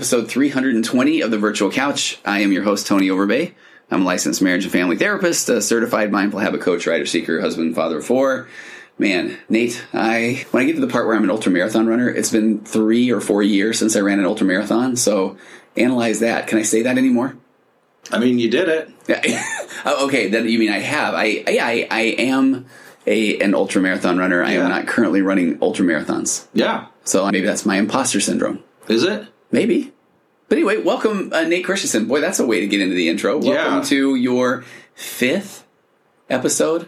episode 320 of the Virtual Couch. I am your host, Tony Overbay. I'm a licensed marriage and family therapist, a certified mindful habit coach, writer seeker, husband, father of four. Man, Nate, I when I get to the part where I'm an ultra marathon runner, it's been three or four years since I ran an ultra marathon. So analyze that. Can I say that anymore? I mean, you did it. Yeah. oh, okay, then you mean I have? I yeah, I, I am a an ultra marathon runner. I am not currently running ultra marathons. Yeah. So maybe that's my imposter syndrome. Is it? Maybe. But anyway, welcome, uh, Nate Christensen. Boy, that's a way to get into the intro. Welcome Yeah. to your fifth episode.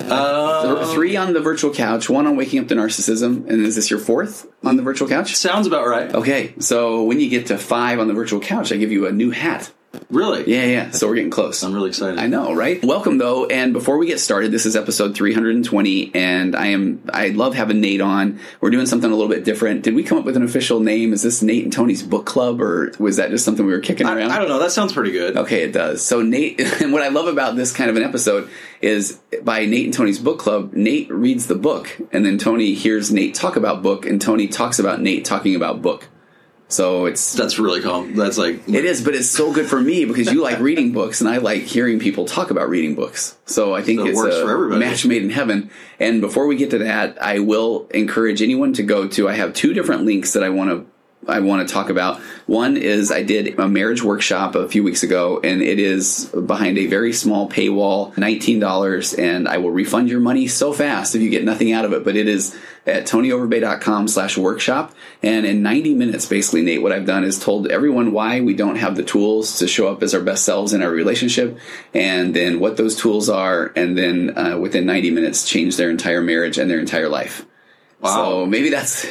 Uh, Th- Three on the virtual couch, one on waking up to narcissism, and is this your fourth on the virtual couch? sounds about right. Okay, so when you get to five on the virtual couch, I give you a new hat. Really? Yeah, yeah. So we're getting close. I'm really excited. I know, right? Welcome though, and before we get started, this is episode 320, and I am I love having Nate on. We're doing something a little bit different. Did we come up with an official name? Is this Nate and Tony's book club, or was that just something we were kicking I, around? I don't know. That sounds pretty good. Okay, it does. So Nate, and what I love about this kind of an episode is by Nate and Tony's book club. Nate reads the book, and then Tony hears Nate talk about book, and Tony talks about Nate talking about book. So it's That's really cool. That's like it is, but it's so good for me because you like reading books and I like hearing people talk about reading books. So I think So it it's works a for everybody. match made in heaven. And before we get to that, I will encourage anyone to go to. I have two different links that I want to. I want to talk about. One is I did a marriage workshop a few weeks ago, and it is behind a very small paywall, nineteen dollars, and I will refund your money so fast if you get nothing out of it. But it is at tonyoverbay.com slash workshop. And in 90 minutes, basically, Nate, what I've done is told everyone why we don't have the tools to show up as our best selves in our relationship, and then what those tools are, and then uh, within 90 minutes, change their entire marriage and their entire life. So wow. maybe that's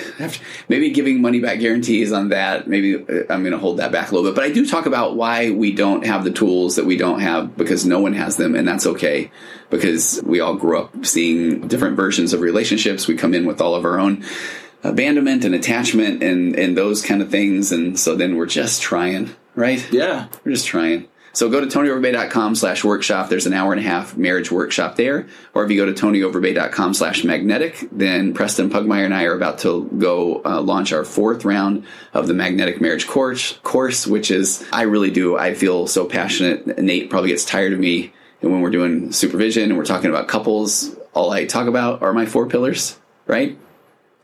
maybe giving money back guarantees on that. Maybe uh, I'm going to hold that back a little bit. But I do talk about why we don't have the tools that we don't have because no one has them, and that's okay because we all grew up seeing different versions of relationships. We come in with all of our own abandonment and attachment and and those kind of things, and so then we're just trying, right? yeah. We're just trying. So go to tonyoverbay.com slash workshop. There's an hour and a half marriage workshop there. Or if you go to tonyoverbay.com slash magnetic, then Preston Pugmire and I are about to go uh, launch our fourth round of the magnetic marriage course, course, which is, I really do. I feel so passionate. Nate probably gets tired of me. And when we're doing supervision and we're talking about couples, all I talk about are my four pillars, right?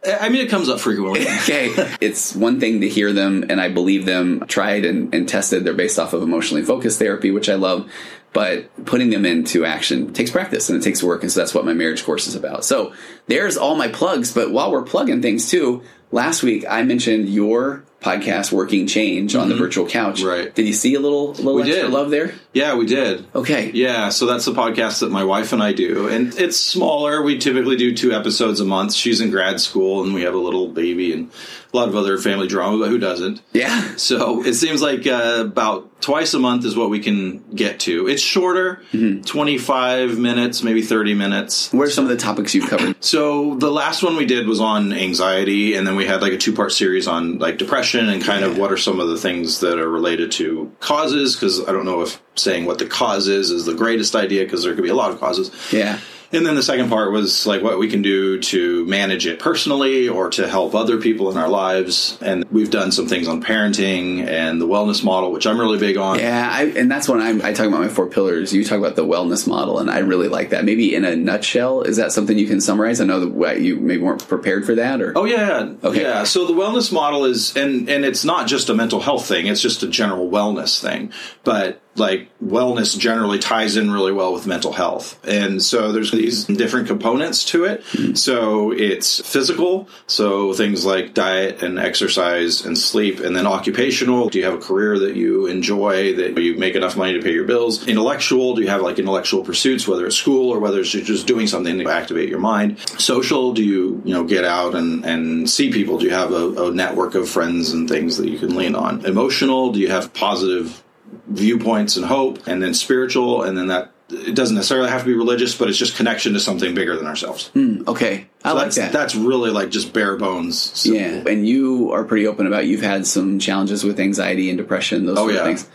I mean, it comes up frequently. okay. It's one thing to hear them, and I believe them, tried and, and tested. They're based off of emotionally focused therapy, which I love. But putting them into action takes practice and it takes work. And so that's what my marriage course is about. So there's all my plugs. But while we're plugging things too, last week I mentioned your podcast, Working Change, on the mm-hmm. virtual couch. Right. Did you see a little, little We extra did. love there? yeah, we did. Okay. Yeah, so that's the podcast that my wife and I do. And it's smaller. We typically do two episodes a month. She's in grad school and we have a little baby and a lot of other family drama, but who doesn't? Yeah. So it seems like uh, about twice a month is what we can get to. It's shorter, 25 minutes, maybe 30 minutes. What are some of the topics you've covered? So the last one we did was on anxiety, and then we had like a two part series on like depression and kind of what are some of the things that are related to causes. Because I don't know if saying what the cause is is the greatest idea because there could be a lot of causes. Yeah. And then the second part was like what we can do to manage it personally or to help other people in our lives. And we've done some things on parenting and the wellness model, which I'm really big on. Yeah, I, and that's when I'm, I talk about my four pillars. You talk about the wellness model, and I really like that. Maybe in a nutshell, is that something you can summarize? I know that you maybe weren't prepared for that, or Oh yeah, Okay. yeah. So the wellness model is, and and it's not just a mental health thing; it's just a general wellness thing. But like wellness generally ties in really well with mental health, and so there's these different components to it. Hmm. So it's physical, so things like diet and exercise and sleep, and then occupational. Do you have a career that you enjoy, that you make enough money to pay your bills? Intellectual. Do you have like intellectual pursuits, whether it's school or whether it's just doing something to activate your mind? Social. Do you you know get out and and see people? Do you have a, a network of friends and things that you can lean on? Emotional. Do you have positive viewpoints and hope? And then spiritual, and then that. It doesn't necessarily have to be religious, but it's just connection to something bigger than ourselves. Hmm, okay, I So like that's, that. That's really like just bare bones. simple. yeah, and you are pretty open about you've had some challenges with anxiety and depression, those Oh sort yeah. of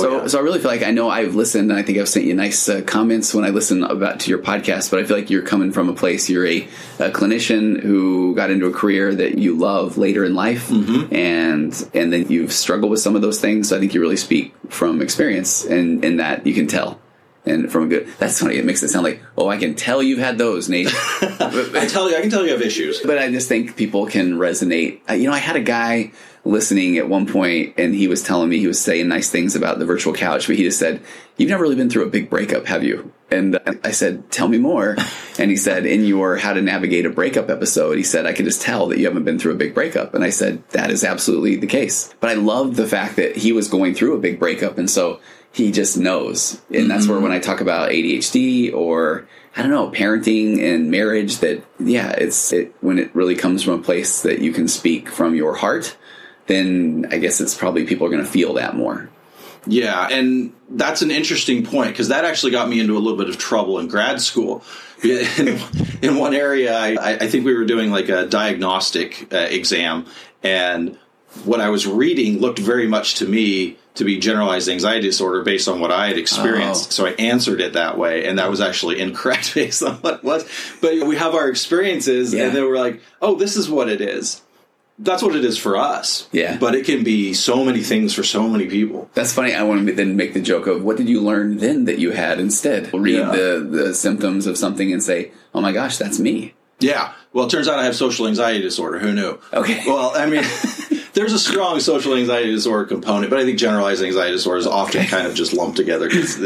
things. so, yeah. so I really feel like I know I've listened, and I think I've sent you nice uh, comments when I listen about to your podcast. But I feel like you're coming from a place. You're a, a clinician who got into a career that you love later in life, Mm-hmm. and and then you've struggled with some of those things. So I think you really speak from experience, and in that you can tell. And from a good, that's funny. It makes it sound like, oh, I can tell you've had those, Nate. I tell you, I can tell you have issues. but I just think people can resonate. Uh, You know, I had a guy listening at one point, and he was telling me he was saying nice things about the virtual couch, but he just said, "You've never really been through a big breakup, have you?" And I said, "Tell me more." And he said, "In your How to Navigate a Breakup episode, he said I could just tell that you haven't been through a big breakup." And I said, "That is absolutely the case." But I love the fact that he was going through a big breakup, and so he just knows. And that's where when I talk about ADHD or I don't know, parenting and marriage that yeah, it's it when it really comes from a place that you can speak from your heart, then I guess it's probably people are going to feel that more. Yeah, and that's an interesting point because that actually got me into a little bit of trouble in grad school. In, in one area, I, I think we were doing like a diagnostic uh, exam, and what I was reading looked very much to me to be generalized anxiety disorder based on what I had experienced. Oh. So I answered it that way, and that was actually incorrect based on what it was. But we have our experiences, Yeah. and then we're like, oh, this is what it is. That's what it is for us. Yeah. But it can be so many things for so many people. That's funny. I want to then make the joke of what did you learn then that you had instead? Read Yeah. the the symptoms of something and say, "Oh my gosh, that's me." Yeah. Well, it turns out I have social anxiety disorder. Who knew? Okay. Well, I mean, there's a strong social anxiety disorder component, but I think generalized anxiety disorder is often kind of just lumped together because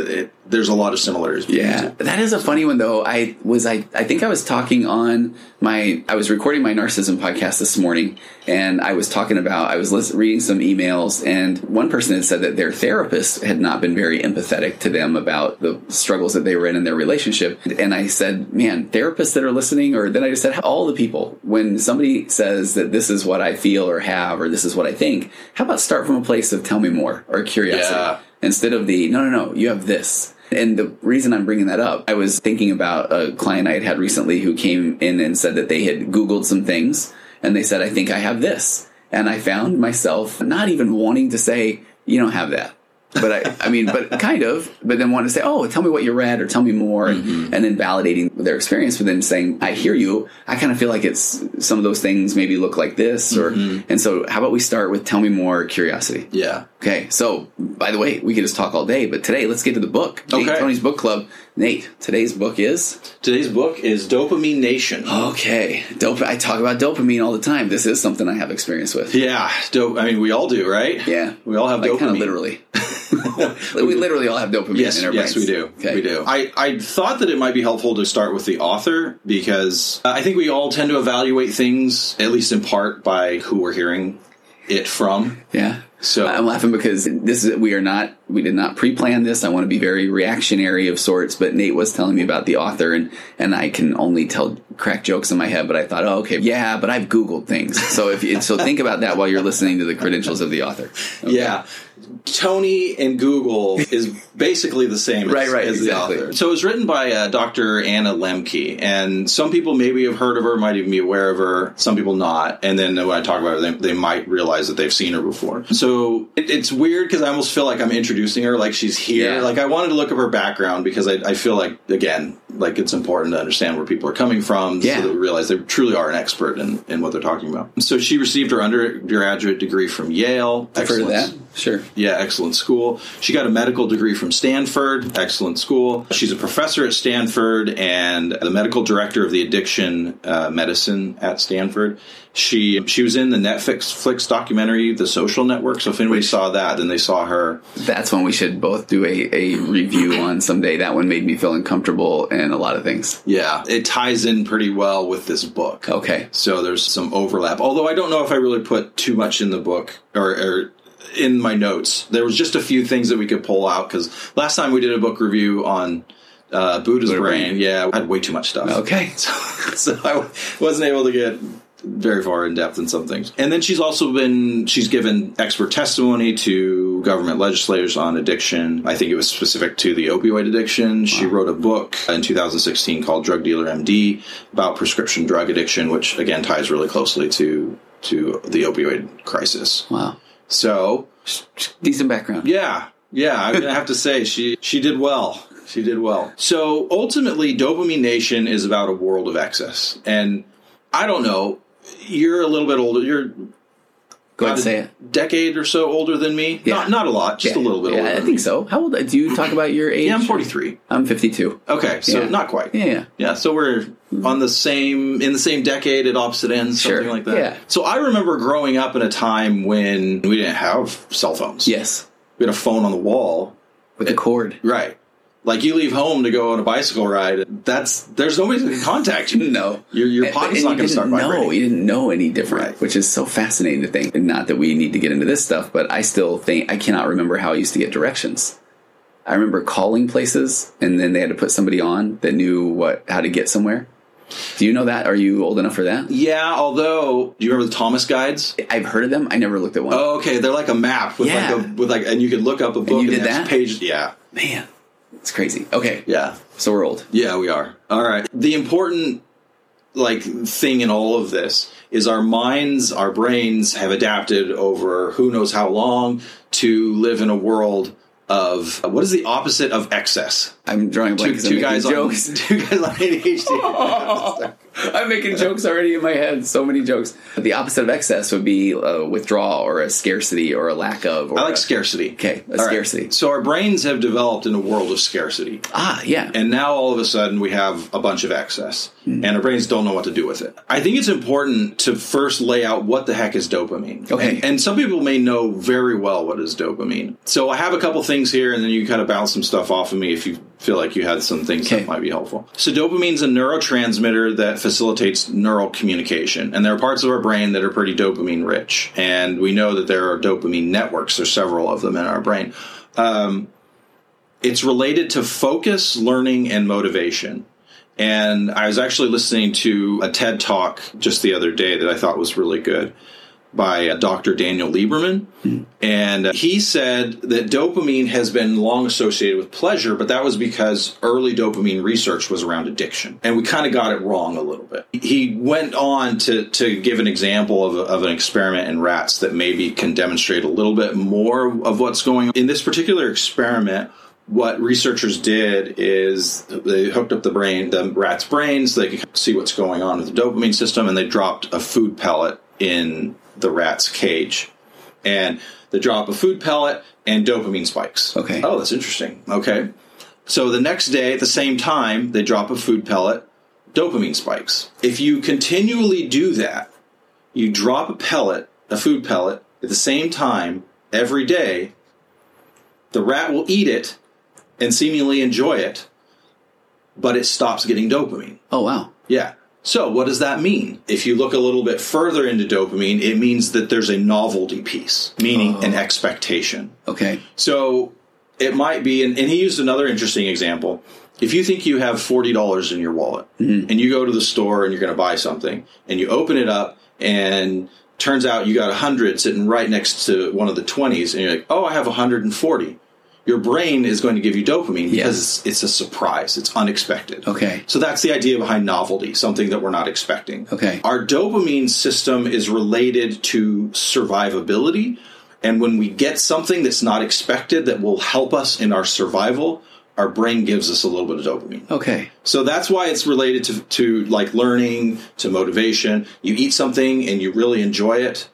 there's a lot of similarities. Yeah, two. that is a funny one though. I was I I think I was talking on my I was recording my narcissism podcast this morning, and I was talking about I was lis- reading some emails, and one person had said that their therapist had not been very empathetic to them about the struggles that they were in in their relationship, and I said, man, therapists that are listening, or then I just said all the people when somebody says that this is what I feel or have or this is what I think, how about start from a place of tell me more or curiosity Yeah. instead of the no no no you have this and the reason i'm bringing that up i was thinking about a client i had had recently who came in and said that they had googled some things and they said i think i have this and i found myself not even wanting to say you don't have that but I, I mean, but kind of, but then want to say, oh, tell me what you read or tell me more, and, and then validating their experience, but then saying, I hear you. I kind of feel like it's some of those things maybe look like this, or, mm-hmm. and so how about we start with tell me more curiosity? Yeah. Okay, so by the way, we could just talk all day, but today let's get to the book. Nate Okay. Tony's book club. Nate, today's book is Today's book is Dopamine Nation. okay. Dope. I talk about dopamine all the time. This is something I have experience with. Yeah. Dope. I mean, we all do, right? Yeah, We all have like dopamine. kind of literally. we literally all have dopamine Yes, in our yes, brains. we do. Okay. We do. I, I thought that it might be helpful to start with the author because I think we all tend to evaluate things, at least in part, by who we're hearing it from. Yeah. So- I'm laughing because this is we are not we did not pre-plan this. I want to be very reactionary of sorts, but Nate was telling me about the author and and I can only tell crack jokes in my head, but I thought, oh, okay, yeah, but I've googled things. So if you, so think about that while you're listening to the credentials of the author. Okay. Yeah. Tony and Google is basically the same as, Right, right, as exactly. the author. So it was written by uh, Dr. Anna Lembke, and some people maybe have heard of her, might even be aware of her, some people not. And then when I talk about her, they, they might realize that they've seen her before. So it, it's weird because I almost feel like I'm introducing her like she's here. Yeah. Like I wanted to look up her background because I, I feel like, again, like it's important to understand where people are coming from Yeah. so that we realize they truly are an expert in, in what they're talking about. So she received her undergraduate degree from Yale. I've heard of that. Sure. yeah, excellent school. She got a medical degree from Stanford, excellent school. She's a professor at Stanford and the medical director of the addiction uh, medicine at Stanford. She she was in the Netflix Flix documentary The Social Network. So if anybody saw that, then they saw her. That's one we should both do a, a review on someday. That one made me feel uncomfortable and a lot of things. Yeah, it ties in pretty well with this book. Okay. So there's some overlap. Although I don't know if I really put too much in the book or, or in my notes. There was just a few things that we could pull out because last time we did a book review on uh, Buddha's Buddha brain, brain. yeah, I had way too much stuff. Okay. So, so I wasn't able to get very far in depth in some things. And then she's also been she's given expert testimony to government legislators on addiction. I think it was specific to the opioid addiction. She wrote a book in 2016 called Drug Dealer MD about prescription drug addiction, which again ties really closely to to the opioid crisis. Wow. So, Decent background. yeah. Yeah, I'm gonna have to say she she did well. She did well. So ultimately, Dopamine Nation is about a world of excess, and I don't know. You're a little bit older. You're Go ahead and say a it. decade or so older than me. Yeah. Not not a lot, just a little bit Yeah. I think me. so. How old? Do you talk about your age? Yeah, I'm 43. I'm 52. Okay, so Yeah. not quite. Yeah, yeah. Yeah, so we're on the same in the same decade at opposite ends, Sure, something like that. yeah. So I remember growing up in a time when we didn't have cell phones. Yes, We had a phone on the wall. with a cord. Right. Like you leave home to go on a bicycle ride. That's there's nobody that can contact you. No, Your your And- pocket's not going to start didn't know. You didn't know any different, Right. which is so fascinating to think. And not that we need to get into this stuff, but I still think I cannot remember how I used to get directions. I remember calling places, and then they had to put somebody on that knew what how to get somewhere. Do you know that? Are you old enough for that? Yeah, although do you remember the Thomas guides? I've heard of them. I never looked at one. Oh, okay. They're like a map with Yeah. like a with like, and you could look up a book you did there's that? page. Yeah, Man, it's crazy. Okay, yeah. so we're old. Yeah, we are. All right. The important like thing in all of this is our minds, our brains have adapted over who knows how long to live in a world of what is the opposite of excess? I'm drawing a blank Two, two guys jokes. on two guys on ADHD. I'm making jokes already in my head. So many jokes. The opposite of excess would be a withdrawal or a scarcity or a lack of. Or I like a- scarcity. Okay, a All right. scarcity. So our brains have developed in a world of scarcity. Ah, yeah. And now all of a sudden we have a bunch of excess, Hmm. and our brains don't know what to do with it. I think it's important to first lay out what the heck is dopamine. Okay. And, and some people may know very well what is dopamine. So I have a couple things here, and then you kind of bounce some stuff off of me if you feel like you had some things Okay. that might be helpful. So dopamine's a neurotransmitter that facilitates neural communication, and there are parts of our brain that are pretty dopamine rich, and we know that there are dopamine networks. There's several of them in our brain. Um, it's related to focus, learning, and motivation. And I was actually listening to a TED talk just the other day that I thought was really good by uh, Dr. Daniel Lieberman. And uh, he said that dopamine has been long associated with pleasure, but that was because early dopamine research was around addiction. And we kind of got it wrong a little bit. He went on to, to give an example of, of an experiment in rats that maybe can demonstrate a little bit more of what's going on. In this particular experiment, what researchers did is they hooked up the brain, the rat's brain, so they could see what's going on with the dopamine system, and they dropped a food pellet in the rat's cage. And they drop a food pellet and dopamine spikes. Okay. Oh, that's interesting. Okay. So the next day at the same time, they drop a food pellet, dopamine spikes. If you continually do that, you drop a pellet, a food pellet, at the same time every day, the rat will eat it and seemingly enjoy it, but it stops getting dopamine. Oh, wow. Yeah. So, what does that mean? If you look a little bit further into dopamine, it means that there's a novelty piece, meaning an oh. expectation. Okay. So, it might be, and, and he used another interesting example. If you think you have $40 in your wallet mm-hmm. and you go to the store and you're going to buy something and you open it up and turns out you got 100 sitting right next to one of the 20s and you're like, oh, I have 140. Your brain is going to give you dopamine because it's, it's a surprise. It's unexpected. Okay. So that's the idea behind novelty, something that we're not expecting. Okay. Our dopamine system is related to survivability. And when we get something that's not expected that will help us in our survival, our brain gives us a little bit of dopamine. Okay. So that's why it's related to, to like learning, to motivation. You eat something and you really enjoy it,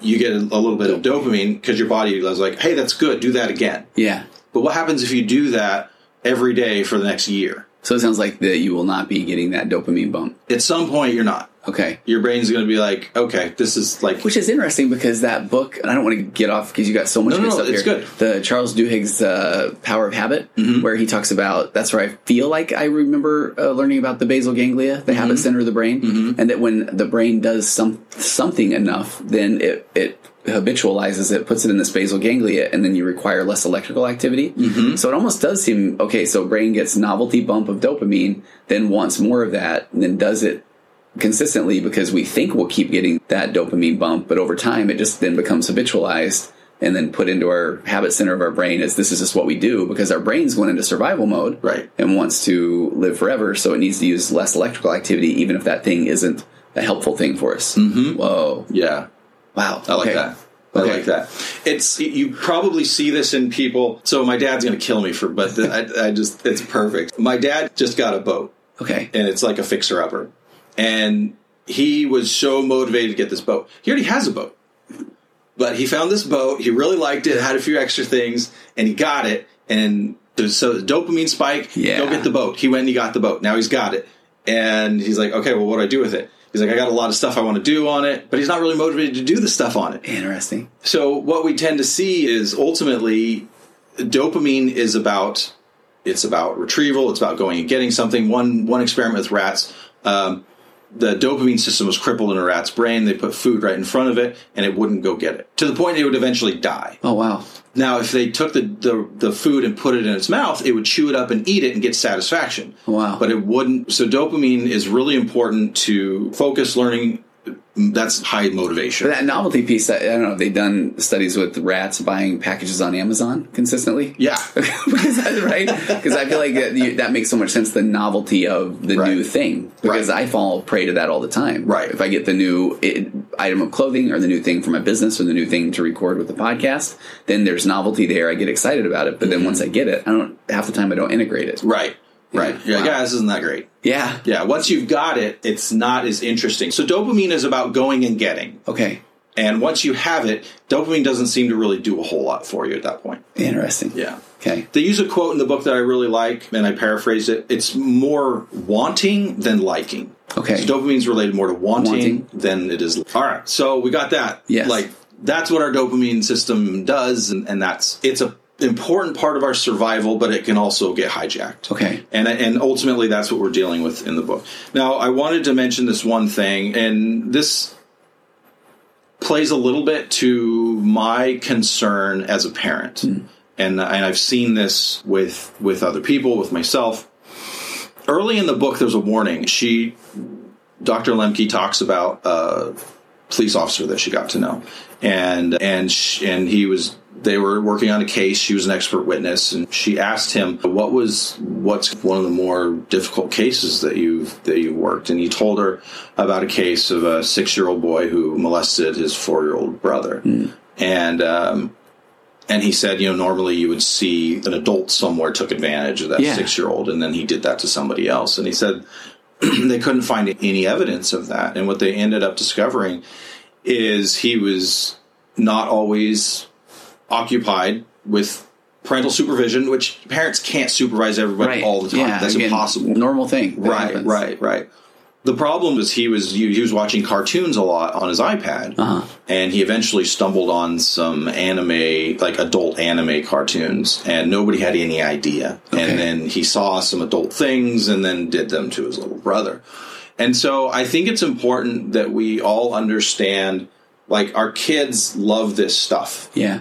you get a, little bit of dopamine because your body is like, hey, that's good, do that again. Yeah. But what happens if you do that every day for the next year? So it sounds like that you will not be getting that dopamine bump. At some point, you're not. Okay. Your brain's going to be like, okay, this is like, Which is interesting because that book, and I don't want to get off because you got so much No, good no, stuff it's here. good. The Charles Duhigg's uh, Power of Habit, where he talks about that's where I feel like I remember uh, learning about the basal ganglia, the habit center of the brain, and that when the brain does some something enough, then it it habitualizes it, puts it in this basal ganglia, and then you require less electrical activity. So it almost does seem okay. So brain gets novelty bump of dopamine, then wants more of that, and then does it consistently because we think we'll keep getting that dopamine bump, but over time it just then becomes habitualized and then put into our habit center of our brain as this is just what we do because our brain's going into survival mode Right. and wants to live forever, so it needs to use less electrical activity even if that thing isn't a helpful thing for us. Mm-hmm. Whoa. yeah, Wow. I like Okay. that. I like that. It's you probably see this in people. So my dad's going to kill me for, but I, I just it's perfect. My dad just got a boat, Okay. and it's like a fixer upper, and he was so motivated to get this boat. He already has a boat, but he found this boat. He really liked it. Had a few extra things, and he got it. And so the dopamine spike. Yeah. Go get the boat. He went and he got the boat. Now he's got it, and he's like, okay, well, what do I do with it? He's like, I got a lot of stuff I want to do on it, but he's not really motivated to do the stuff on it. Interesting. So what we tend to see is ultimately dopamine is about it's about retrieval. It's about going and getting something. One one experiment with rats, um, the dopamine system was crippled in a rat's brain. They put food right in front of it, and it wouldn't go get it to the point it would eventually die. Oh wow. Now, if they took the, the the food and put it in its mouth, it would chew it up and eat it and get satisfaction. Wow. But it wouldn't. So dopamine is really important to focus learning. That's high motivation. But that novelty piece, I I don't know. They've done studies with rats buying packages on Amazon consistently. yeah. because right. Because I feel like that, you, that makes so much sense. The novelty of the Right. new thing. Because Right. I fall prey to that all the time. Right. If I get the new it, item of clothing or the new thing for my business or the new thing to record with the podcast, then there's novelty there. I get excited about it. But then mm-hmm. once I get it, I don't. Half the time I don't integrate it. Right. Right. Yeah. Wow. "Ah, this isn't that great. Yeah. Yeah. Once you've got it, it's not as interesting. So dopamine is about going and getting. Okay. And once you have it, dopamine doesn't seem to really do a whole lot for you at that point. Interesting. Yeah. Okay. They use a quote in the book that I really like, and I paraphrase it. It's more wanting than liking. Okay. So dopamine's related more to wanting, Wanting. than it is. All right. So we got that. Yes. Like that's what our dopamine system does, and, and that's it's a important part of our survival, but it can also get hijacked. Okay. And and ultimately that's what we're dealing with in the book. Now, I wanted to mention this one thing, and this plays a little bit to my concern as a parent. Hmm. And and I've seen this with with other people, with myself. Early in the book there's a warning. She Dr. Lembke talks about a police officer that she got to know. And and sh and he was they were working on a case. She was an expert witness, and she asked him, "What was what's one of the more difficult cases that you've that you worked?" And he told her about a case of a six year old boy who molested his four year old brother, and um, and he said, you know, normally you would see an adult somewhere took advantage of that Yeah. six year old, and then he did that to somebody else. And he said they couldn't find any evidence of that, and what they ended up discovering is he was not always occupied with parental supervision, which parents can't supervise everybody Right. all the time. Yeah. That's again, impossible. Normal thing. that Right, happens. right, right. The problem was he was he was watching cartoons a lot on his iPad, Uh-huh. and he eventually stumbled on some anime, like adult anime cartoons, and nobody had any idea. Okay. And then he saw some adult things, and then did them to his little brother. And so I think it's important that we all understand, like our kids love this stuff Yeah.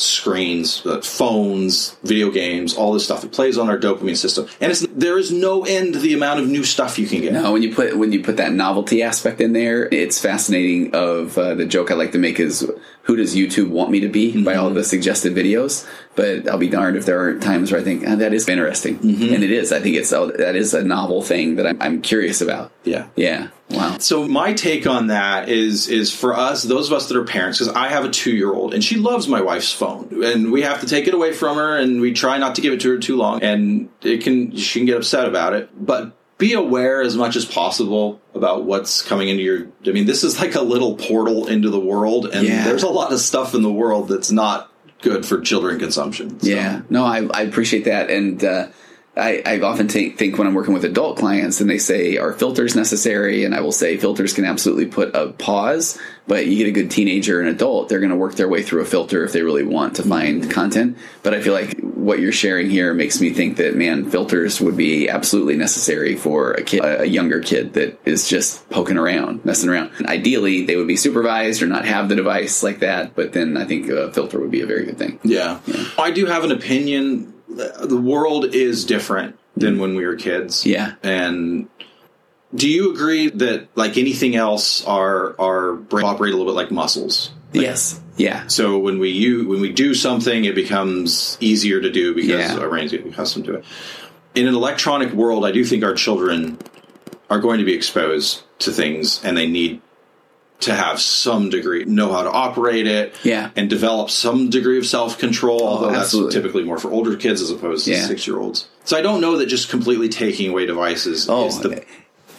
Screens, phones, video games, all this stuff. It plays on our dopamine system, and it's there is no end to the amount of new stuff you can get. No, when you put when you put that novelty aspect in there, it's fascinating. Of uh, the joke I like to make is, "Who does YouTube want me to be?" by all the suggested videos. But I'll be darned if there aren't times where I think "Ah, that is interesting, and it is. I think it's that is a novel thing that I'm, I'm curious about. Yeah. Yeah. Wow. So my take on that is is for us, those of us that are parents, because I have a two year old and she loves my wife's phone, and we have to take it away from her, and we try not to give it to her too long, and it can she can get upset about it, but. Be aware as much as possible about what's coming into your. I mean, this is like a little portal into the world, and Yeah. there's a lot of stuff in the world that's not good for children consumption. So- Yeah, no, I, I appreciate that, and uh, I, I often think, think when I'm working with adult clients, and they say, "Are filters necessary?" And I will say, filters can absolutely put a pause, but you get a good teenager and adult, they're going to work their way through a filter if they really want to find content. But I feel like what you're sharing here makes me think that man, filters would be absolutely necessary for a kid, a younger kid that is just poking around, messing around. Ideally, they would be supervised or not have the device like that. But then I think a filter would be a very good thing. Yeah. I do have an opinion. The world is different than when we were kids. Yeah. And do you agree that, like anything else, our our brain operate a little bit like muscles? Yes. Yeah. So when we you when we do something, it becomes easier to do because Yeah. our brains get accustomed to it. In an electronic world, I do think our children are going to be exposed to things, and they need to have some degree know how to operate it Yeah. and develop some degree of self-control although that's typically more for older kids as opposed to Yeah. six-year-olds so i don't know that just completely taking away devices Oh, is the eh,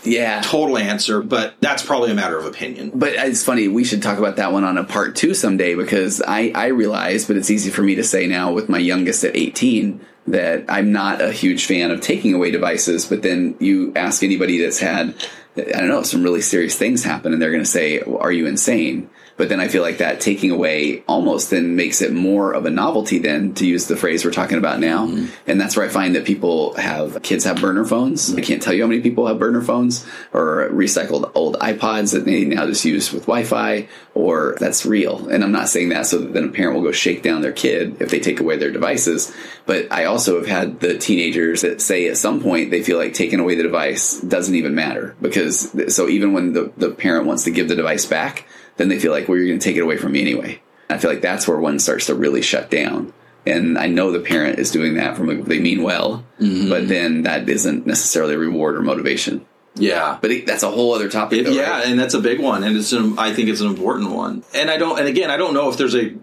yeah. total answer but that's probably a matter of opinion But it's funny. We should talk about that one on a part two someday because I, I realize, but it's easy for me to say now with my youngest at 18 that I'm not a huge fan of taking away devices. But then you ask anybody that's had, I don't know, some really serious things happen and they're going to say, Are you insane? But then I feel like that taking away almost then makes it more of a novelty then to use the phrase we're talking about now. Mm-hmm. And that's where I find that people have kids have burner phones. I can't tell you how many people have burner phones or recycled old iPods that they now just use with Wi-Fi or that's real. And I'm not saying that so that then a parent will go shake down their kid if they take away their devices. But I also have had the teenagers that say at some point they feel like taking away the device doesn't even matter because so even when the, the parent wants to give the device back, then they feel like, well, you're going to take it away from me anyway. I feel like that's where one starts to really shut down. And I know the parent is doing that from a, they mean well, mm-hmm. but then that isn't necessarily a reward or motivation. yeah But it, that's a whole other topic. It- though, yeah, right? and that's a big one, and it's an, I think it's an important one. And I don't, and again, I don't know if there's a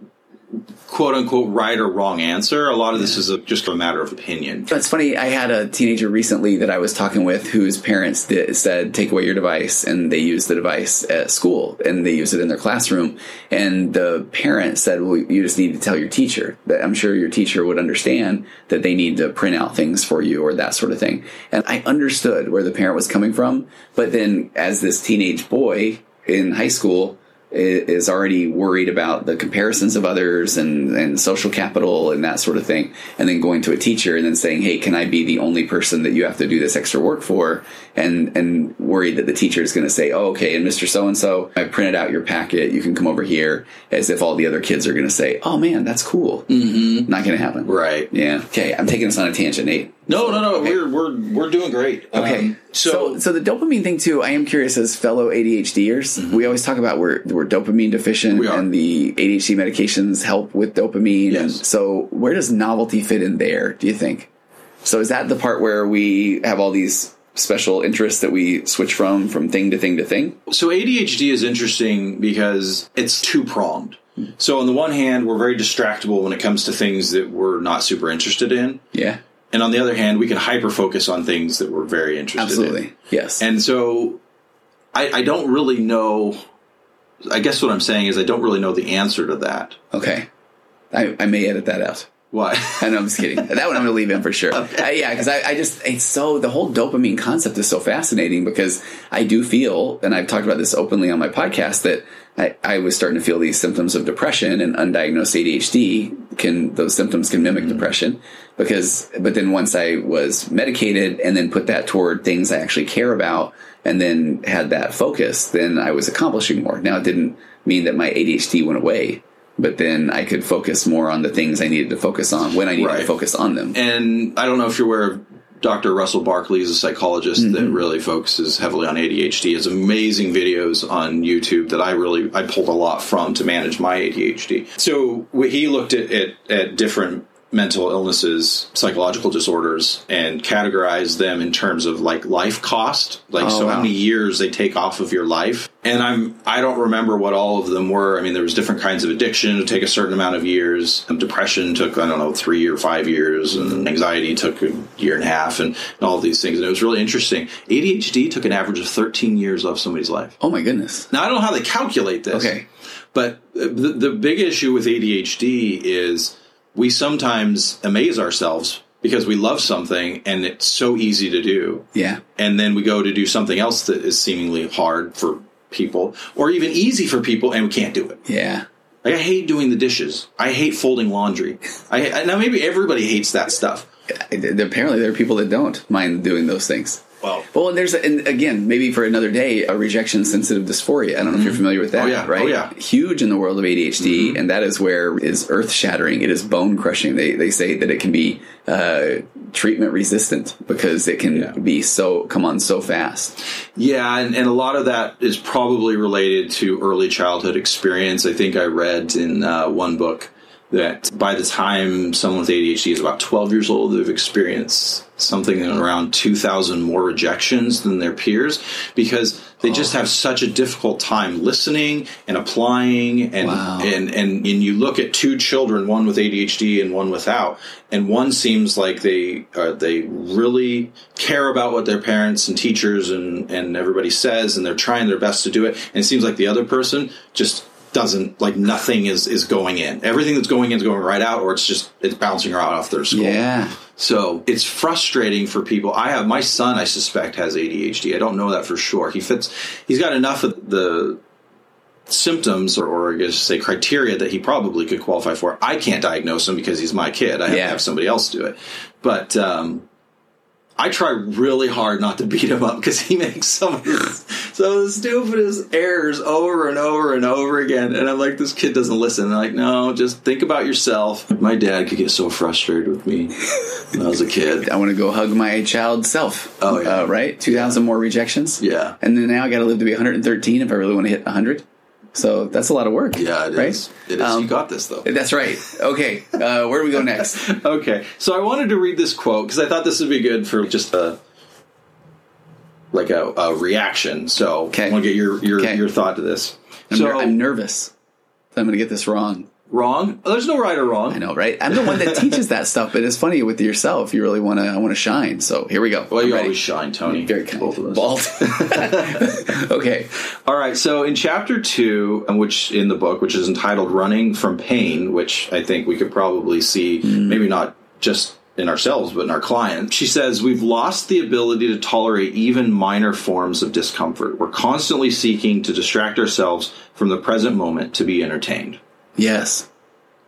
quote unquote right or wrong answer. A lot of this is a, just a matter of opinion. It's funny. I had a teenager recently that I was talking with whose parents did, said, "Take away your device," and they use the device at school and they use it in their classroom. And the parent said, "Well, you just need to tell your teacher. That I'm sure your teacher would understand that they need to print out things for you or that sort of thing." And I understood where the parent was coming from, but then as this teenage boy in high school is already worried about the comparisons of others and, and social capital and that sort of thing. And then going to a teacher and then saying, Hey, can I be the only person that you have to do this extra work for? And, and worried that the teacher is going to say, Oh, okay. And Mr. So and so, I printed out your packet. You can come over here as if all the other kids are going to say, Oh man, that's cool. Mm-hmm. Not going to happen. Right. Yeah. Okay. I'm taking us on a tangent, Nate. No, no, no. We're we're we're doing great. Okay. Um, so, so, so the dopamine thing too. I am curious as fellow ADHDers. We always talk about we're we're dopamine deficient. We and the ADHD medications help with dopamine. And so, where does novelty fit in there? Do you think? So, is that the part where we have all these special interests that we switch from from thing to thing to thing? so ADHD is interesting because it's two pronged. So on the one hand, we're very distractible when it comes to things that we're not super interested in, Yeah, and on the other hand, we can hyper focus on things that we're very interested in. absolutely. Yes. And so I, I don't really know. I guess what I'm saying is I don't really know the answer to that. okay, I, I may edit that out. Why? I know, I'm just kidding. That one I'm going to leave in for sure. Uh, yeah, because I, I just, it's so, the whole dopamine concept is so fascinating because I do feel, and I've talked about this openly on my podcast, that I, I was starting to feel these symptoms of depression and undiagnosed ADHD can, those symptoms can mimic depression because, but then once I was medicated and then put that toward things I actually care about and then had that focus, then I was accomplishing more. Now it didn't mean that my ADHD went away. But then I could focus more on the things I needed to focus on when I needed to focus on them. and I don't know if you're aware of Dr. Russell Barkley is a psychologist Mm-hmm. that really focuses heavily on ADHD. He has amazing videos on YouTube that I really I pulled a lot from to manage my ADHD. So he looked at, at, at different mental illnesses, psychological disorders, and categorized them in terms of like life cost, like Oh, so wow. how many years they take off of your life. And I'm I don't remember what all of them were. I mean, there was different kinds of addiction to take a certain amount of years. Depression took I don't know three or five years, and anxiety took a year and a half, and, and all these things. And it was really interesting. ADHD took an average of 13 years off somebody's life. Oh my goodness. Now I don't know how they calculate this. Okay. But the, the big issue with ADHD is we sometimes amaze ourselves because we love something and it's so easy to do. Yeah. And then we go to do something else that is seemingly hard for people or even easy for people and we can't do it. Yeah. Like I hate doing the dishes. I hate folding laundry. I now maybe everybody hates that stuff. Apparently, there are people that don't mind doing those things. Well, Well, and there's, and again, maybe for another day, a rejection sensitive dysphoria. I don't know if you're familiar with that, Oh, yeah. right? Oh, yeah. Mm-hmm. Huge in the world of ADHD, and that is where is earth shattering. It is bone crushing. They, they say that it can be uh, treatment resistant because it can Yeah. be so, come on so fast. Yeah, and, and a lot of that is probably related to early childhood experience. I think I read in uh, one book that by the time someone with ADHD is about 12 years old, they've experienced something around 2,000 more rejections than their peers because they just have such a difficult time listening and applying and, Wow. and and and you look at two children, one with ADHD and one without, and one seems like they uh, they really care about what their parents and teachers and and everybody says, and they're trying their best to do it. And it seems like the other person just doesn't like nothing is is going in. Everything that's going in is going right out, or it's just it's bouncing right off their skull. Yeah. So it's frustrating for people. I have my son. I suspect has ADHD. I don't know that for sure. He fits. He's got enough of the symptoms or, or I guess say criteria that he probably could qualify for. I can't diagnose him because he's my kid. I have Yeah. to have somebody else do it. But um, I try really hard not to beat him up because he makes some of of the stupidest errors over and over and over again. And I'm like, this kid doesn't listen. And I'm like, no, just think about yourself. My dad could get so frustrated with me when I was a kid. I want to go hug my child self. Oh, yeah. Uh, right? 2,000 more rejections. Yeah. And then now I got to live to be 113 if I really want to hit 100. So that's a lot of work. Yeah, it right? is. It is. Um, you got this though. That's right. Okay. Uh, where do we go next? Okay, so I wanted to read this quote because I thought this would be good for just a like a, a reaction. So Okay. I want to get your your, Okay. your thought to this. I'm, so ner- I'm nervous. that I'm going to get this wrong. wrong. Oh, there's no right or wrong. I know, right? I'm the one that teaches that stuff, but it's funny with yourself. You really want to. I want to shine. So here we go. Well, I'm you ready. always shine, Tony. very kind. Both of us. Bald. okay. All right, so in chapter two, which in the book, which is entitled "Running from Pain," which I think we could probably see, hmm. maybe not just in ourselves, but in our client, she says we've lost the ability to tolerate even minor forms of discomfort. We're constantly seeking to distract ourselves from the present moment to be entertained. Yes.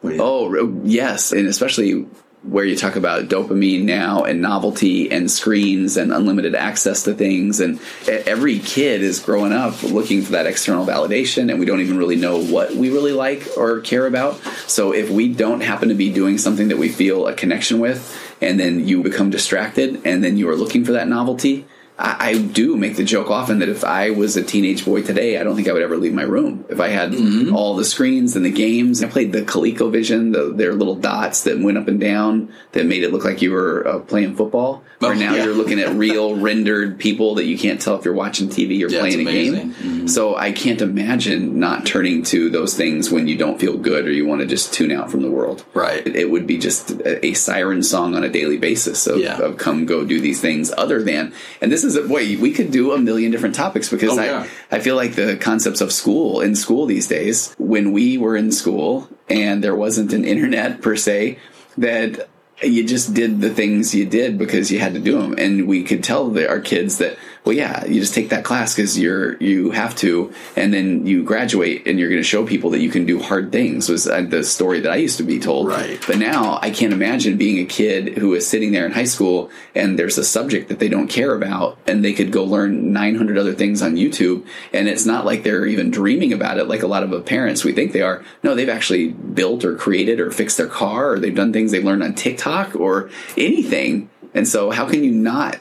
What do you Oh, yes, and especially where you talk about dopamine now and novelty and screens and unlimited access to things. And every kid is growing up looking for that external validation and we don't even really know what we really like or care about. So if we don't happen to be doing something that we feel a connection with and then you become distracted and then you are looking for that novelty I, I do make the joke often that if I was a teenage boy today, I don't think I would ever leave my room. If I had all the screens and the games, I played the ColecoVision, the, their little dots that went up and down that made it look like you were uh, playing football. Oh, now yeah. you're looking at real rendered people that you can't tell if you're watching TV or Yeah, playing a game. So I can't imagine not turning to those things when you don't feel good or you want to just tune out from the world. Right. It, it would be just a, a siren song on a daily basis of, Yeah. of come go do these things other than and this is a boy we could do a million different topics because Oh, I, yeah. I feel like the concepts of school in school these days when we were in school and there wasn't an internet per se that you just did the things you did because you had to do them and we could tell the, our kids that well yeah you just take that class because you're you have to and then you graduate and you're going to show people that you can do hard things was uh, the story that i used to be told Right. but now I can't imagine being a kid who is sitting there in high school and there's a subject that they don't care about and they could go learn 900 other things on YouTube. And it's not like they're even dreaming about it like a lot of parents we think they are. No, they've actually built or created or fixed their car or they've done things they've learned on TikTok or anything. And so how can you not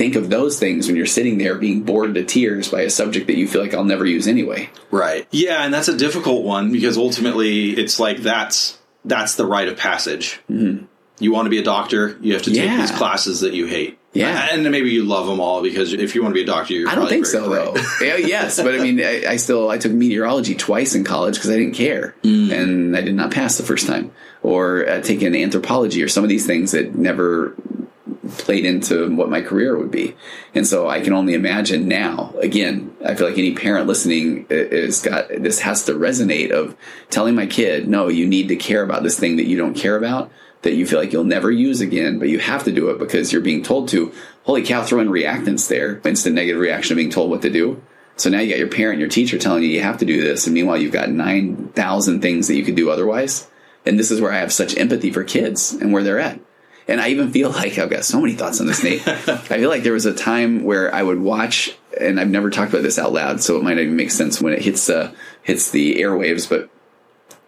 think of those things when you're sitting there being bored to tears by a subject that you feel like I'll never use anyway? Right. Yeah, and that's a difficult one because ultimately it's like that's that's the rite of passage. Mm-hmm. You want to be a doctor, you have to take Yeah. these classes that you hate. Yeah. and maybe you love them all because if you want to be a doctor, you're I don't think very so bright. though. yeah, yes, but I mean, I, I still I took meteorology twice in college because I didn't care, Mm. and I did not pass the first time. Or uh, taking anthropology or some of these things that never played into what my career would be. And so I can only imagine now. Again, I feel like any parent listening is got this has to resonate of telling my kid, no, you need to care about this thing that you don't care about. That you feel like you'll never use again, but you have to do it because you're being told to. Holy cow, throw in reactance there. Instant negative reaction of being told what to do. So now you got your parent, your teacher telling you you have to do this, and meanwhile you've got nine thousand things that you could do otherwise. And this is where I have such empathy for kids and where they're at. And I even feel like I've got so many thoughts on this, Nate. I feel like there was a time where I would watch, and I've never talked about this out loud, so it might not even make sense when it hits uh, hits the airwaves. But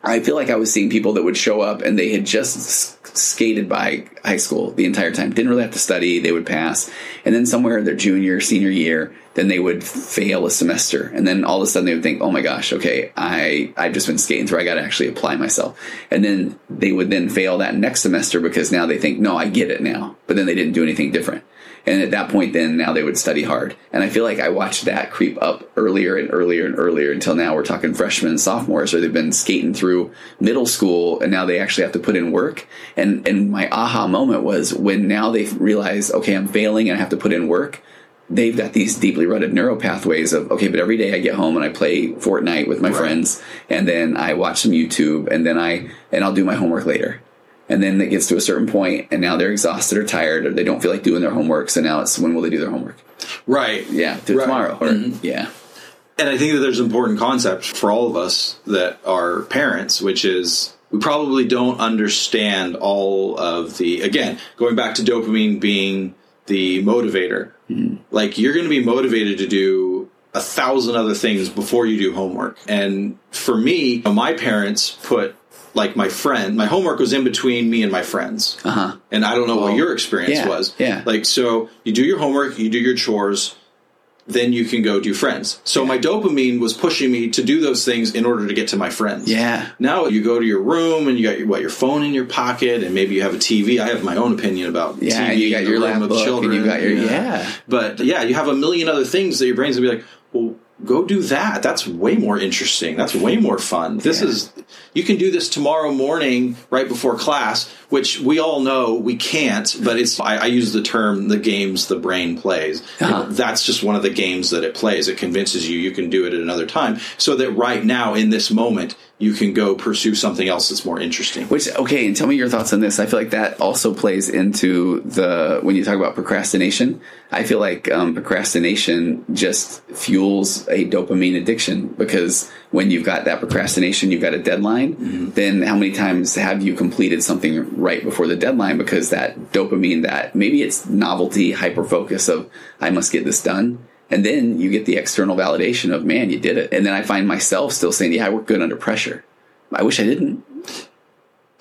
I feel like I was seeing people that would show up and they had just skated by high school the entire time. Didn't really have to study. They would pass. And then somewhere in their junior, senior year, then they would fail a semester. And then all of a sudden they would think, oh my gosh, okay, I, I've just been skating through. I got to actually apply myself. And then they would then fail that next semester because now they think, no, I get it now. But then they didn't do anything different. And at that point, then now they would study hard. And I feel like I watched that creep up earlier and earlier and earlier until now we're talking freshmen and sophomores, or they've been skating through middle school and now they actually have to put in work. And and my aha moment was when now they realize, okay, I'm failing and I have to put in work. They've got these deeply rooted neural pathways of okay, but every day I get home and I play Fortnite with my Right. friends, and then I watch some YouTube, and then I and I'll do my homework later and then it gets to a certain point and now they're exhausted or tired or they don't feel like doing their homework so now it's when will they do their homework Right. yeah it Right. tomorrow or mm-hmm. yeah And I think that there's an important concept for all of us that are parents, which is we probably don't understand all of the, again, going back to dopamine being the motivator. Like you're going to be motivated to do a thousand other things before you do homework. And for me, my parents put like my friend, my homework was in between me and my friends. uh-huh And I don't know what your experience yeah, was. yeah. Like, so you do your homework, you do your chores, then you can go do friends. So my dopamine was pushing me to do those things in order to get to my friends. yeah Now you go to your room and you got your, what your phone in your pocket and maybe you have a TV. I have my own opinion about Yeah, TV. you got your room of children. you got your- you know. yeah. But yeah, you have a million other things that your brain's gonna be like, well, go do that. That's way more interesting. That's way more fun. This Yeah. is you can do this tomorrow morning right before class, which we all know we can't. But it's I, I use the term the games the brain plays. Uh-huh. that's just one of the games that it plays. It convinces you you can do it at another time, so that right now in this moment you can go pursue something else that's more interesting. which okay and tell me your thoughts on this. I feel like that also plays into the when you talk about procrastination i feel like um, procrastination just fuels a dopamine addiction because when you've got that procrastination you've got a deadline then how many times have you completed something right before the deadline? Because that dopamine that maybe it's novelty hyper focus of i must get this done and then you get the external validation of man you did it and then i find myself still saying yeah i work good under pressure i wish i didn't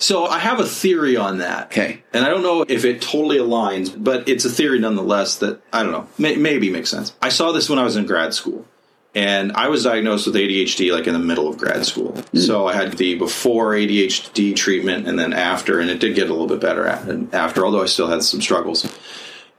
So I have a theory on that. Okay. And I don't know if it totally aligns, but it's a theory nonetheless that I don't know, may, maybe makes sense. I saw this when I was in grad school. And I was diagnosed with ADHD like in the middle of grad school. Hmm. So I had the before ADHD treatment and then after, and it did get a little bit better after, although I still had some struggles.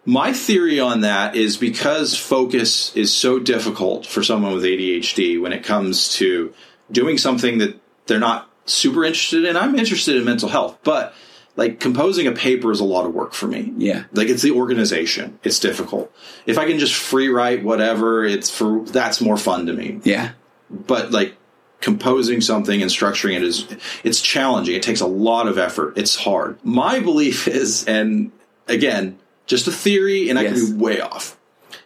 My theory on that is because focus is so difficult for someone with ADHD when it comes to doing something that they're not super interested in. I'm interested in mental health, but like composing a paper is a lot of work for me. Yeah. Like it's the organization. It's difficult. If I can just free write whatever, it's for that's more fun to me. Yeah. But like composing something and structuring it is it's challenging. It takes a lot of effort. It's hard. My belief is and again, just a theory and I Yes. can be way off.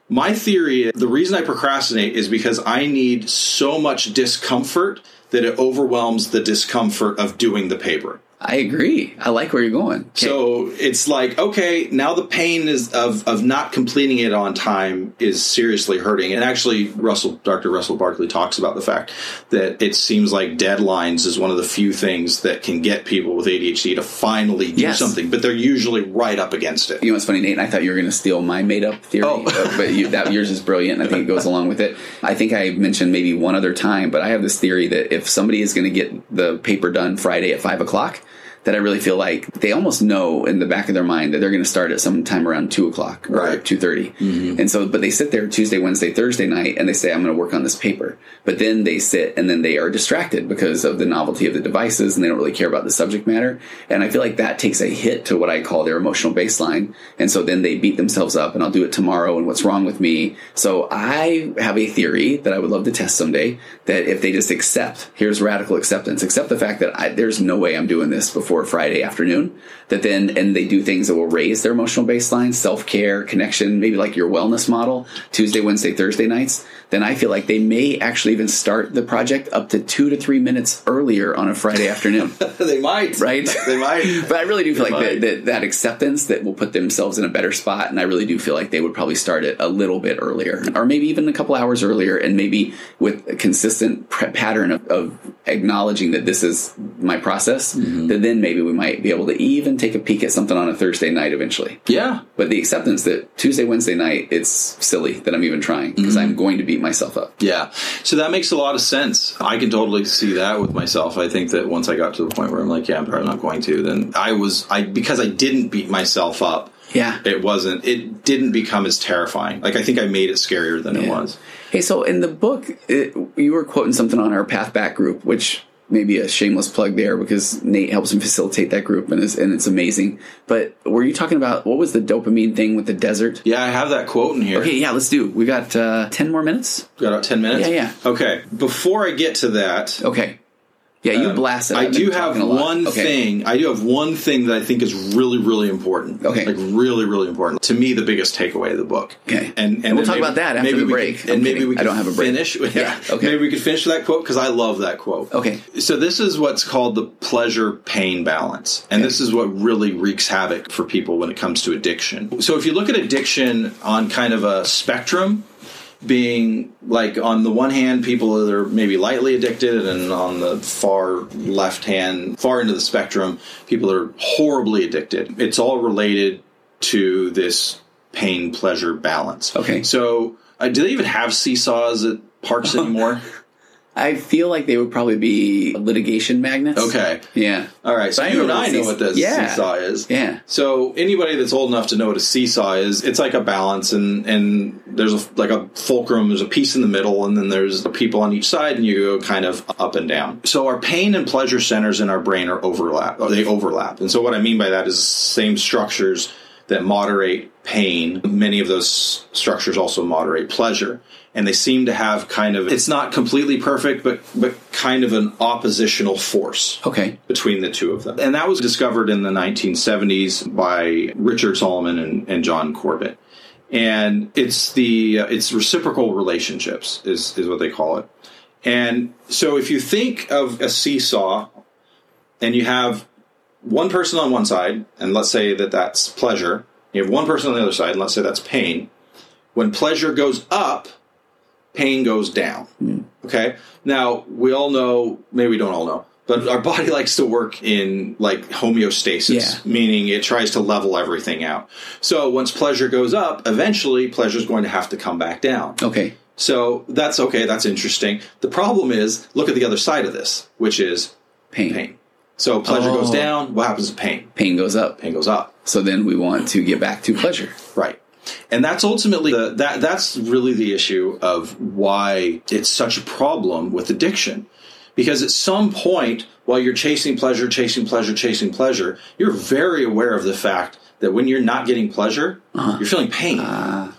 My theory, the reason I procrastinate is because I need so much discomfort that it overwhelms the discomfort of doing the paper. I agree. I like where you're going. Okay. So it's like, okay, now the pain is of of not completing it on time is seriously hurting. And actually Russell Dr. Russell Barkley talks about the fact that it seems like deadlines is one of the few things that can get people with ADHD to finally do Yes. something, but they're usually right up against it. you know what's funny, Nate? I thought you were going to steal my made up theory, Oh. but you, that yours is brilliant. I think it goes along with it. I think I mentioned maybe one other time, but I have this theory that if somebody is going to get the paper done Friday at five o'clock, that I really feel like they almost know in the back of their mind that they're going to start at some time around two o'clock or Right. two mm-hmm. and so but they sit there Tuesday, Wednesday, Thursday night, and they say I'm going to work on this paper. But then they sit and then they are distracted because of the novelty of the devices, and they don't really care about the subject matter. And I feel like that takes a hit to what I call their emotional baseline, and so then they beat themselves up, and I'll do it tomorrow, and what's wrong with me? So I have a theory that I would love to test someday that if they just accept, here's radical acceptance, accept the fact that I, there's no way I'm doing this before before Friday afternoon. That then, and they do things that will raise their emotional baseline, self care, connection, maybe like your wellness model, Tuesday, Wednesday, Thursday nights. Then I feel like they may actually even start the project up to two to three minutes earlier on a Friday afternoon. they might, right? They might. but I really do feel They like that, that that acceptance that will put themselves in a better spot, and I really do feel like they would probably start it a little bit earlier, or maybe even a couple hours earlier, and maybe with a consistent pattern of, of acknowledging that this is my process. Mm-hmm. That then maybe we might be able to even take a peek at something on a Thursday night eventually. Yeah, But the acceptance that Tuesday, Wednesday night, it's silly that I'm even trying because Mm-hmm. I'm going to beat myself up. Yeah. So that makes a lot of sense. I can totally see that with myself. I think that once I got to the point where I'm like, yeah, I'm probably not going to, then I was, I, because I didn't beat myself up, Yeah. it wasn't, it didn't become as terrifying. Like, I think I made it scarier than it was. Hey, so in the book, it, you were quoting something on our Path Back group, which may be a shameless plug there because Nate helps him facilitate that group and, is, and it's amazing. But were you talking about what was the dopamine thing with the desert? Yeah, I have that quote in here. Okay, yeah, let's do. We got uh, ten more minutes. Got about 10 minutes? Yeah, yeah. Okay. Before I get to that, Okay, yeah, you Um, blast it. I do have talking a lot. one Okay. thing. I do have one thing that I think is really, really important. Okay. like really, really important to me. The biggest takeaway of the book. Okay. and and, And we'll talk maybe- about that after maybe the we break. could- and maybe we I don't have a break. Finish. Yeah. Yeah, okay. Maybe we could finish that quote because I love that quote. Okay. So this is what's called the pleasure pain balance, and this is what really wreaks havoc for people when it comes to addiction. So if you look at addiction on kind of a spectrum, being like on the one hand people that are maybe lightly addicted and on the far left hand far into the spectrum people are horribly addicted. It's all related to this pain pleasure balance. Okay. so uh, do they even have seesaws at parks anymore I feel like they would probably be litigation magnets. okay Yeah. all right so you and i know what the Yeah. seesaw is Yeah. So anybody that's old enough to know what a seesaw is, it's like a balance, and and there's a, like a fulcrum. There's a piece in the middle, and then there's the people on each side, and you go kind of up and down. So our pain and pleasure centers in our brain are overlap. They overlap, and so what I mean by that is same structures that moderate pain. Many of those structures also moderate pleasure. And they seem to have kind of it's not completely perfect, but but kind of an oppositional force Okay. between the two of them. And that was discovered in the 1970s by Richard Solomon and, and John Corbit. And it's the uh, it's reciprocal relationships is is what they call it. And so if you think of a seesaw and you have one person on one side and let's say that that's pleasure, you have one person on the other side and let's say that's pain. When pleasure goes up, pain goes down. Hmm. Okay. Now we all know, maybe we don't all know, but our body likes to work in like homeostasis, Yeah. meaning it tries to level everything out. So once pleasure goes up, eventually pleasure is going to have to come back down. Okay. So that's okay. That's interesting. The problem is, look at the other side of this, which is Pain. pain. So pleasure Oh. goes down. What happens to pain? Pain goes up. Pain goes up. So then we want to get back to pleasure. Right. And that's ultimately the, that that's really the issue of why it's such a problem with addiction. Because at some point while you're chasing pleasure, chasing pleasure, chasing pleasure, you're very aware of the fact that when you're not getting pleasure, uh-huh. you're feeling pain. Ah.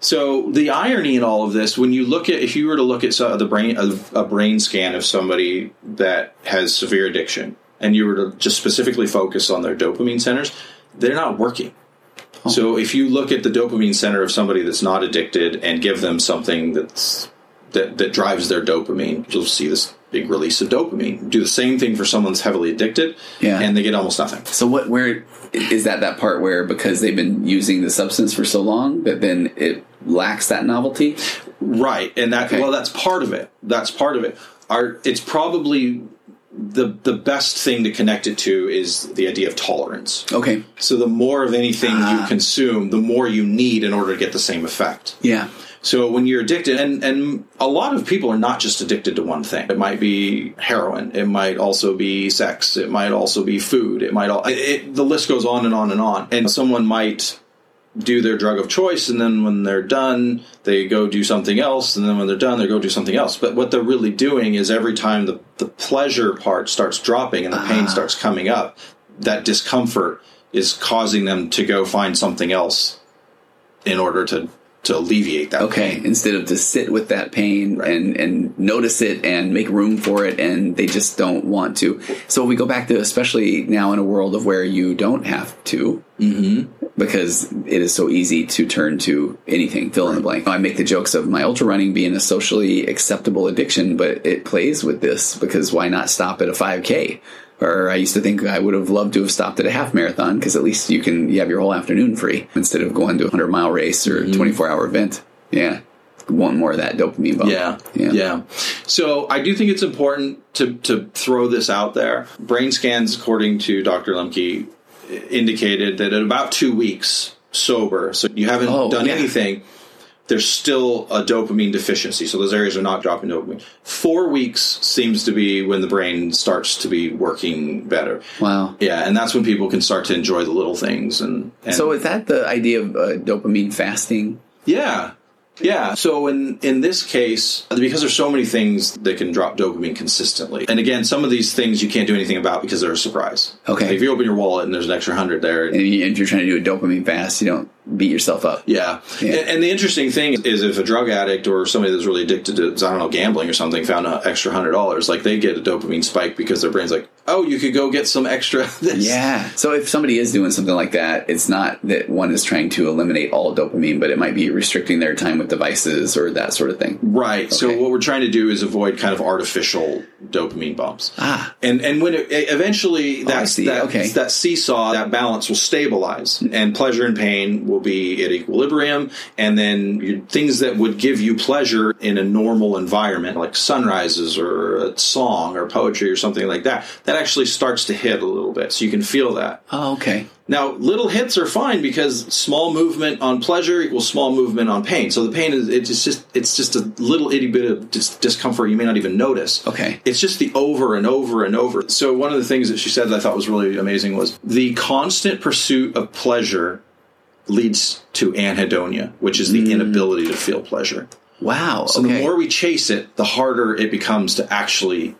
So the irony in all of this, when you look at, if you were to look at the brain, a brain scan of somebody that has severe addiction, and you were to just specifically focus on their dopamine centers, they're not working. So if you look at the dopamine center of somebody that's not addicted and give them something that's that, that drives their dopamine, you'll see this big release of dopamine. Do the same thing for someone that's heavily addicted, Yeah. and they get almost nothing. So what? Where is that? That part where because they've been using the substance for so long that then it lacks that novelty. Right, and that Okay. well, that's part of it. That's part of it. Our it's probably the the best thing to connect it to is the idea of tolerance. Okay. So the more of anything Ah. you consume, the more you need in order to get the same effect. Yeah. So when you're addicted, and and a lot of people are not just addicted to one thing. It might be heroin. It might also be sex. It might also be food. It might all. It, it, the list goes on and on and on. And someone might do their drug of choice, and then when they're done, they go do something else, and then when they're done, they go do something else. But what they're really doing is every time the the pleasure part starts dropping and the pain starts coming up, that discomfort is causing them to go find something else in order to to alleviate that. Okay, pain. instead of to sit with that pain and and notice it and make room for it, and they just don't want to. So we go back to especially now in a world of where you don't have to, mm-hmm. Because it is so easy to turn to anything, fill in the blank. I make the jokes of my ultra running being a socially acceptable addiction, but it plays with this because why not stop at a five k? Or I used to think I would have loved to have stopped at a half marathon because at least you can you have your whole afternoon free instead of going to a hundred mile race or Mm-hmm. twenty four hour event. Yeah, want more of that dopamine bump. Yeah, yeah, yeah, So I do think it's important to to throw this out there. Brain scans, according to Dr. Lembke, indicated that at about two weeks sober, so you haven't Oh, done yeah. anything. There's still a dopamine deficiency, so those areas are not dropping dopamine. Four weeks seems to be when the brain starts to be working better. Wow. Yeah, and that's when people can start to enjoy the little things. And, and So is that the idea of uh, dopamine fasting? Yeah. Yeah. So in in this case, because there's so many things that can drop dopamine consistently, and again, some of these things you can't do anything about because they're a surprise. Okay. Like if you open your wallet and there's an extra hundred there, And you- if you're trying to do a dopamine fast, you don't beat yourself up. yeah. Yeah. And, and the interesting thing is if a drug addict or somebody that's really addicted to, I don't know, gambling or something found an extra hundred dollars, like they get a dopamine spike because their brain's like, oh, you could go get some extra this. Yeah. So if somebody is doing something like that, it's not that one is trying to eliminate all dopamine, but it might be restricting their time with devices or that sort of thing. Right. So what we're trying to do is avoid kind of artificial dopamine bumps. Ah. And and when it, eventually Oh, that see. that, Okay. that seesaw that balance will stabilize and pleasure and pain will be at equilibrium and then you, things that would give you pleasure in a normal environment like sunrises or a song or poetry or something like that that actually starts to hit a little bit so you can feel that. Oh, okay. Now, little hits are fine because small movement on pleasure equals small movement on pain. So the pain is it's just it's just a little itty bit of dis- discomfort you may not even notice. Okay. It's just the over and over and over. So one of the things that she said that I thought was really amazing was the constant pursuit of pleasure leads to anhedonia, which is the mm. inability to feel pleasure. Wow. So okay. the more we chase it, the harder it becomes to actually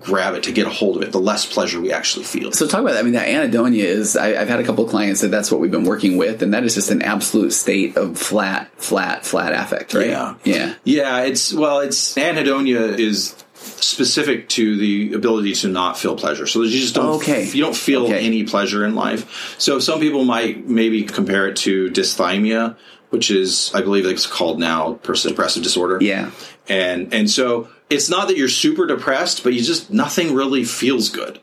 grab it, to get a hold of it, the less pleasure we actually feel. So talk about that. I mean, that anhedonia is. I, I've had a couple of clients that that's what we've been working with, and that is just an absolute state of flat, flat, flat affect, right? Yeah. yeah. Yeah, it's well, it's anhedonia is specific to the ability to not feel pleasure. So you just don't Okay. you don't feel Okay. any pleasure in life. So some people might maybe compare it to dysthymia, which is I believe it's called now depressive disorder. Yeah. And and so it's not that you're super depressed, but you just nothing really feels good.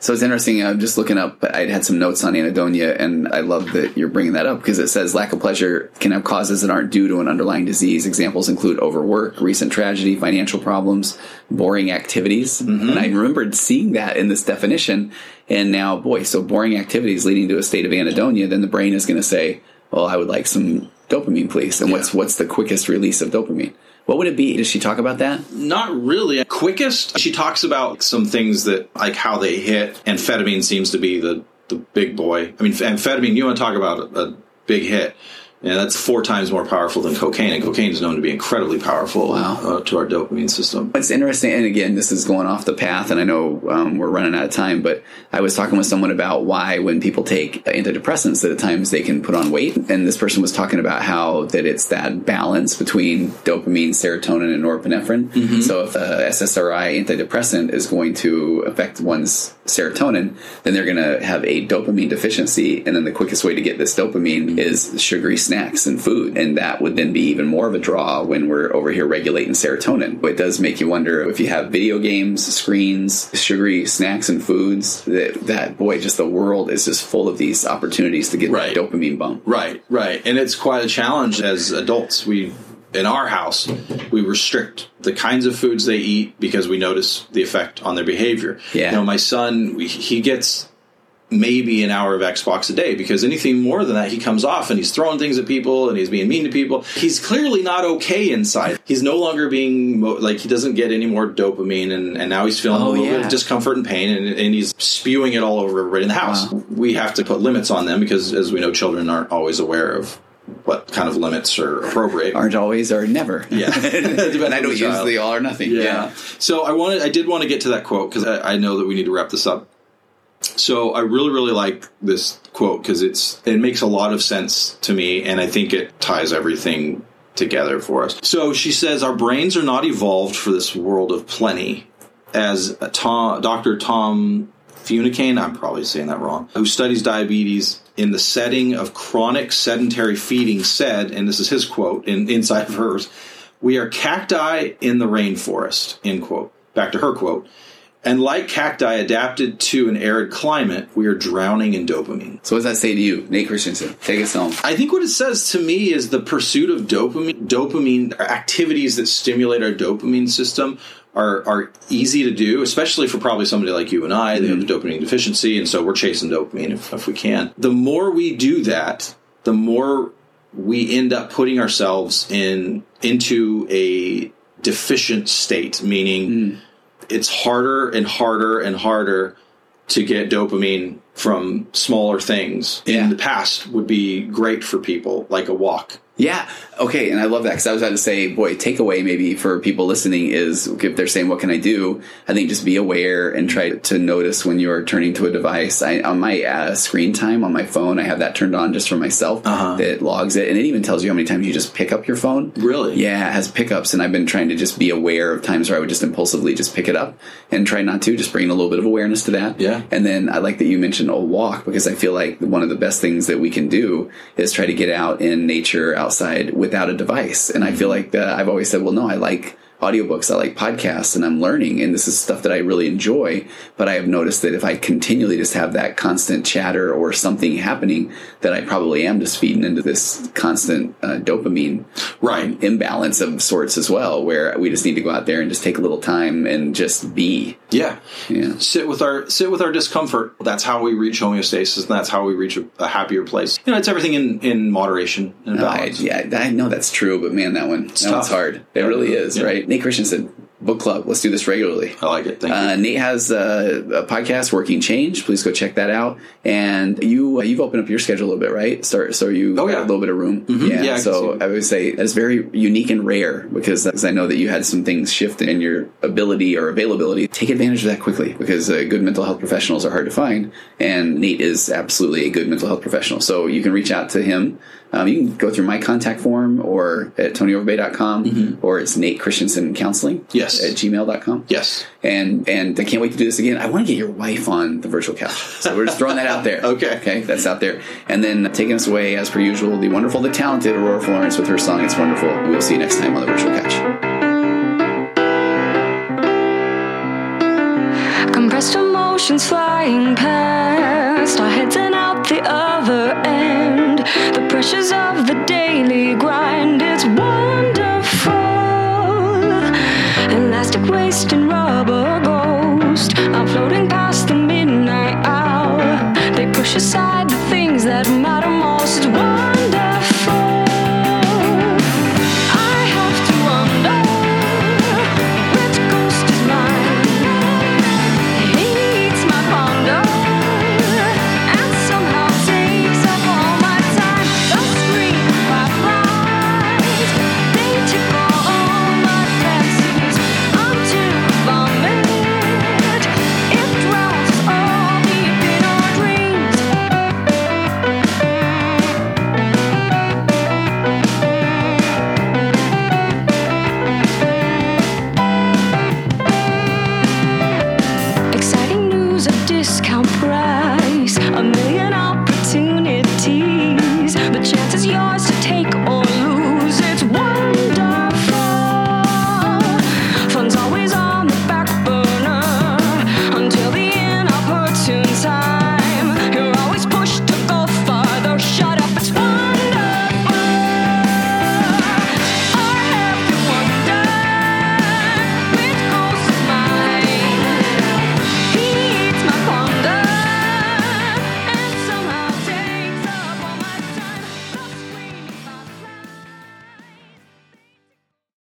So it's interesting. I'm just looking up. I had some notes on anhedonia, and I love that you're bringing that up because it says lack of pleasure can have causes that aren't due to an underlying disease. Examples include overwork, recent tragedy, financial problems, boring activities. Mm-hmm. And I remembered seeing that in this definition. And now, boy, so boring activities leading to a state of anhedonia. Then the brain is going to say, "Well, I would like some dopamine, please." And what's what's the quickest release of dopamine? What would it be? Does she talk about that? Not really. Quickest, she talks about some things that, like how they hit. Amphetamine seems to be the, the big boy. I mean, amphetamine, you want to talk about a, a big hit. Yeah, that's four times more powerful than cocaine, and cocaine is known to be incredibly powerful Wow. uh, to our dopamine system. It's interesting, and again, this is going off the path, and I know um, we're running out of time, but I was talking with someone about why, when people take antidepressants, that at times they can put on weight, and this person was talking about how that it's that balance between dopamine, serotonin, and norepinephrine. So, if a SSRI antidepressant is going to affect one's serotonin, then they're going to have a dopamine deficiency, and then the quickest way to get this dopamine is sugary snacks and food, and that would then be even more of a draw when we're over here regulating serotonin. But It does make you wonder if you have video games, screens, sugary snacks and foods. That, that boy, just the world is just full of these opportunities to get Right. that dopamine bump. Right, right. And it's quite a challenge as adults. We, in our house, we restrict the kinds of foods they eat because we notice the effect on their behavior. Yeah. You know, my son, he gets maybe an hour of Xbox a day because anything more than that, he comes off and he's throwing things at people and he's being mean to people. He's clearly not okay inside. He's no longer being like he doesn't get any more dopamine, and, and now he's feeling Oh, a little bit of discomfort and pain, and, and he's spewing it all over everybody in the house. We have to put limits on them because, as we know, children aren't always aware of what kind of limits are appropriate. Aren't always or never. Yeah. and I don't use the all or nothing. Yeah. So I wanted, I did want to get to that quote because I, I know that we need to wrap this up. So I really, really like this quote because it's it makes a lot of sense to me, and I think it ties everything together for us. So she says, Our brains are not evolved for this world of plenty. As Tom, Dr. Tom Funicane, I'm probably saying that wrong, who studies diabetes in the setting of chronic sedentary feeding, said, and this is his quote in, inside of hers, we are cacti in the rainforest, end quote. Back to her quote. And like cacti adapted to an arid climate, we are drowning in dopamine. So what does that say to you, Nate Christensen? Take us home. I think what it says to me is the pursuit of dopamine, dopamine activities that stimulate our dopamine system are are easy to do, especially for probably somebody like you and I. They have a dopamine deficiency, and so we're chasing dopamine if, if we can. The more we do that, the more we end up putting ourselves in into a deficient state, meaning mm. It's harder and harder and harder to get dopamine from smaller things. Yeah. In the past would be great for people, like a walk. Yeah. Okay. And I love that because I was about to say, boy, takeaway maybe for people listening is if they're saying, what can I do? I think just be aware and try to notice when you're turning to a device. I, on my uh, screen time on my phone, I have that turned on just for myself. Uh-huh. That logs it. And it even tells you how many times you just pick up your phone. Really? Yeah. It has pickups. And I've been trying to just be aware of times where I would just impulsively just pick it up and try not to, just bring a little bit of awareness to that. Yeah. And then I like that you mentioned a walk because I feel like one of the best things that we can do is try to get out in nature outside without a device. And I feel like uh, I've always said, well, no, I like audiobooks, I like podcasts, and I'm learning, and this is stuff that I really enjoy. But I have noticed that if I continually just have that constant chatter or something happening, that I probably am just feeding into this constant uh, dopamine Right. imbalance of sorts as well, where we just need to go out there and just take a little time and just be. Yeah. Yeah. Sit with our sit with our discomfort. That's how we reach homeostasis, and that's how we reach a, a happier place. You know, it's everything in in moderation and I, balance. yeah, I know that's true, but man, that one, that tough. one's hard. It really is, Yeah. right? Nate Christensen, book club. Let's do this regularly. I like it. Thank Uh, Nate has uh, a podcast, Working Change. Please go check that out. And you, uh, you've opened up your schedule a little bit, right? Start, so you Oh, yeah. a little bit of room. Yeah. Yeah, I so. I would say that's very unique and rare because, because I know that you had some things shift in your ability or availability. Take advantage of that quickly because uh, good mental health professionals are hard to find, and Nate is absolutely a good mental health professional. So you can reach out to him. Um, you can go through my contact form or at tonyoverbay.com or it's Nate Christensen Counseling Mm-hmm. Yes. at gmail.com. Yes. And and I can't wait to do this again. I want to get your wife on the virtual couch. So we're just throwing that out there. Okay. Okay, that's out there. And then taking us away, as per usual, the wonderful, the talented Aurora Florence with her song It's Wonderful. We'll see you next time on the virtual couch. Compressed emotions flying past our heads and out the other end. The pressures of the daily grind, it's wonderful. Elastic waist and rubber.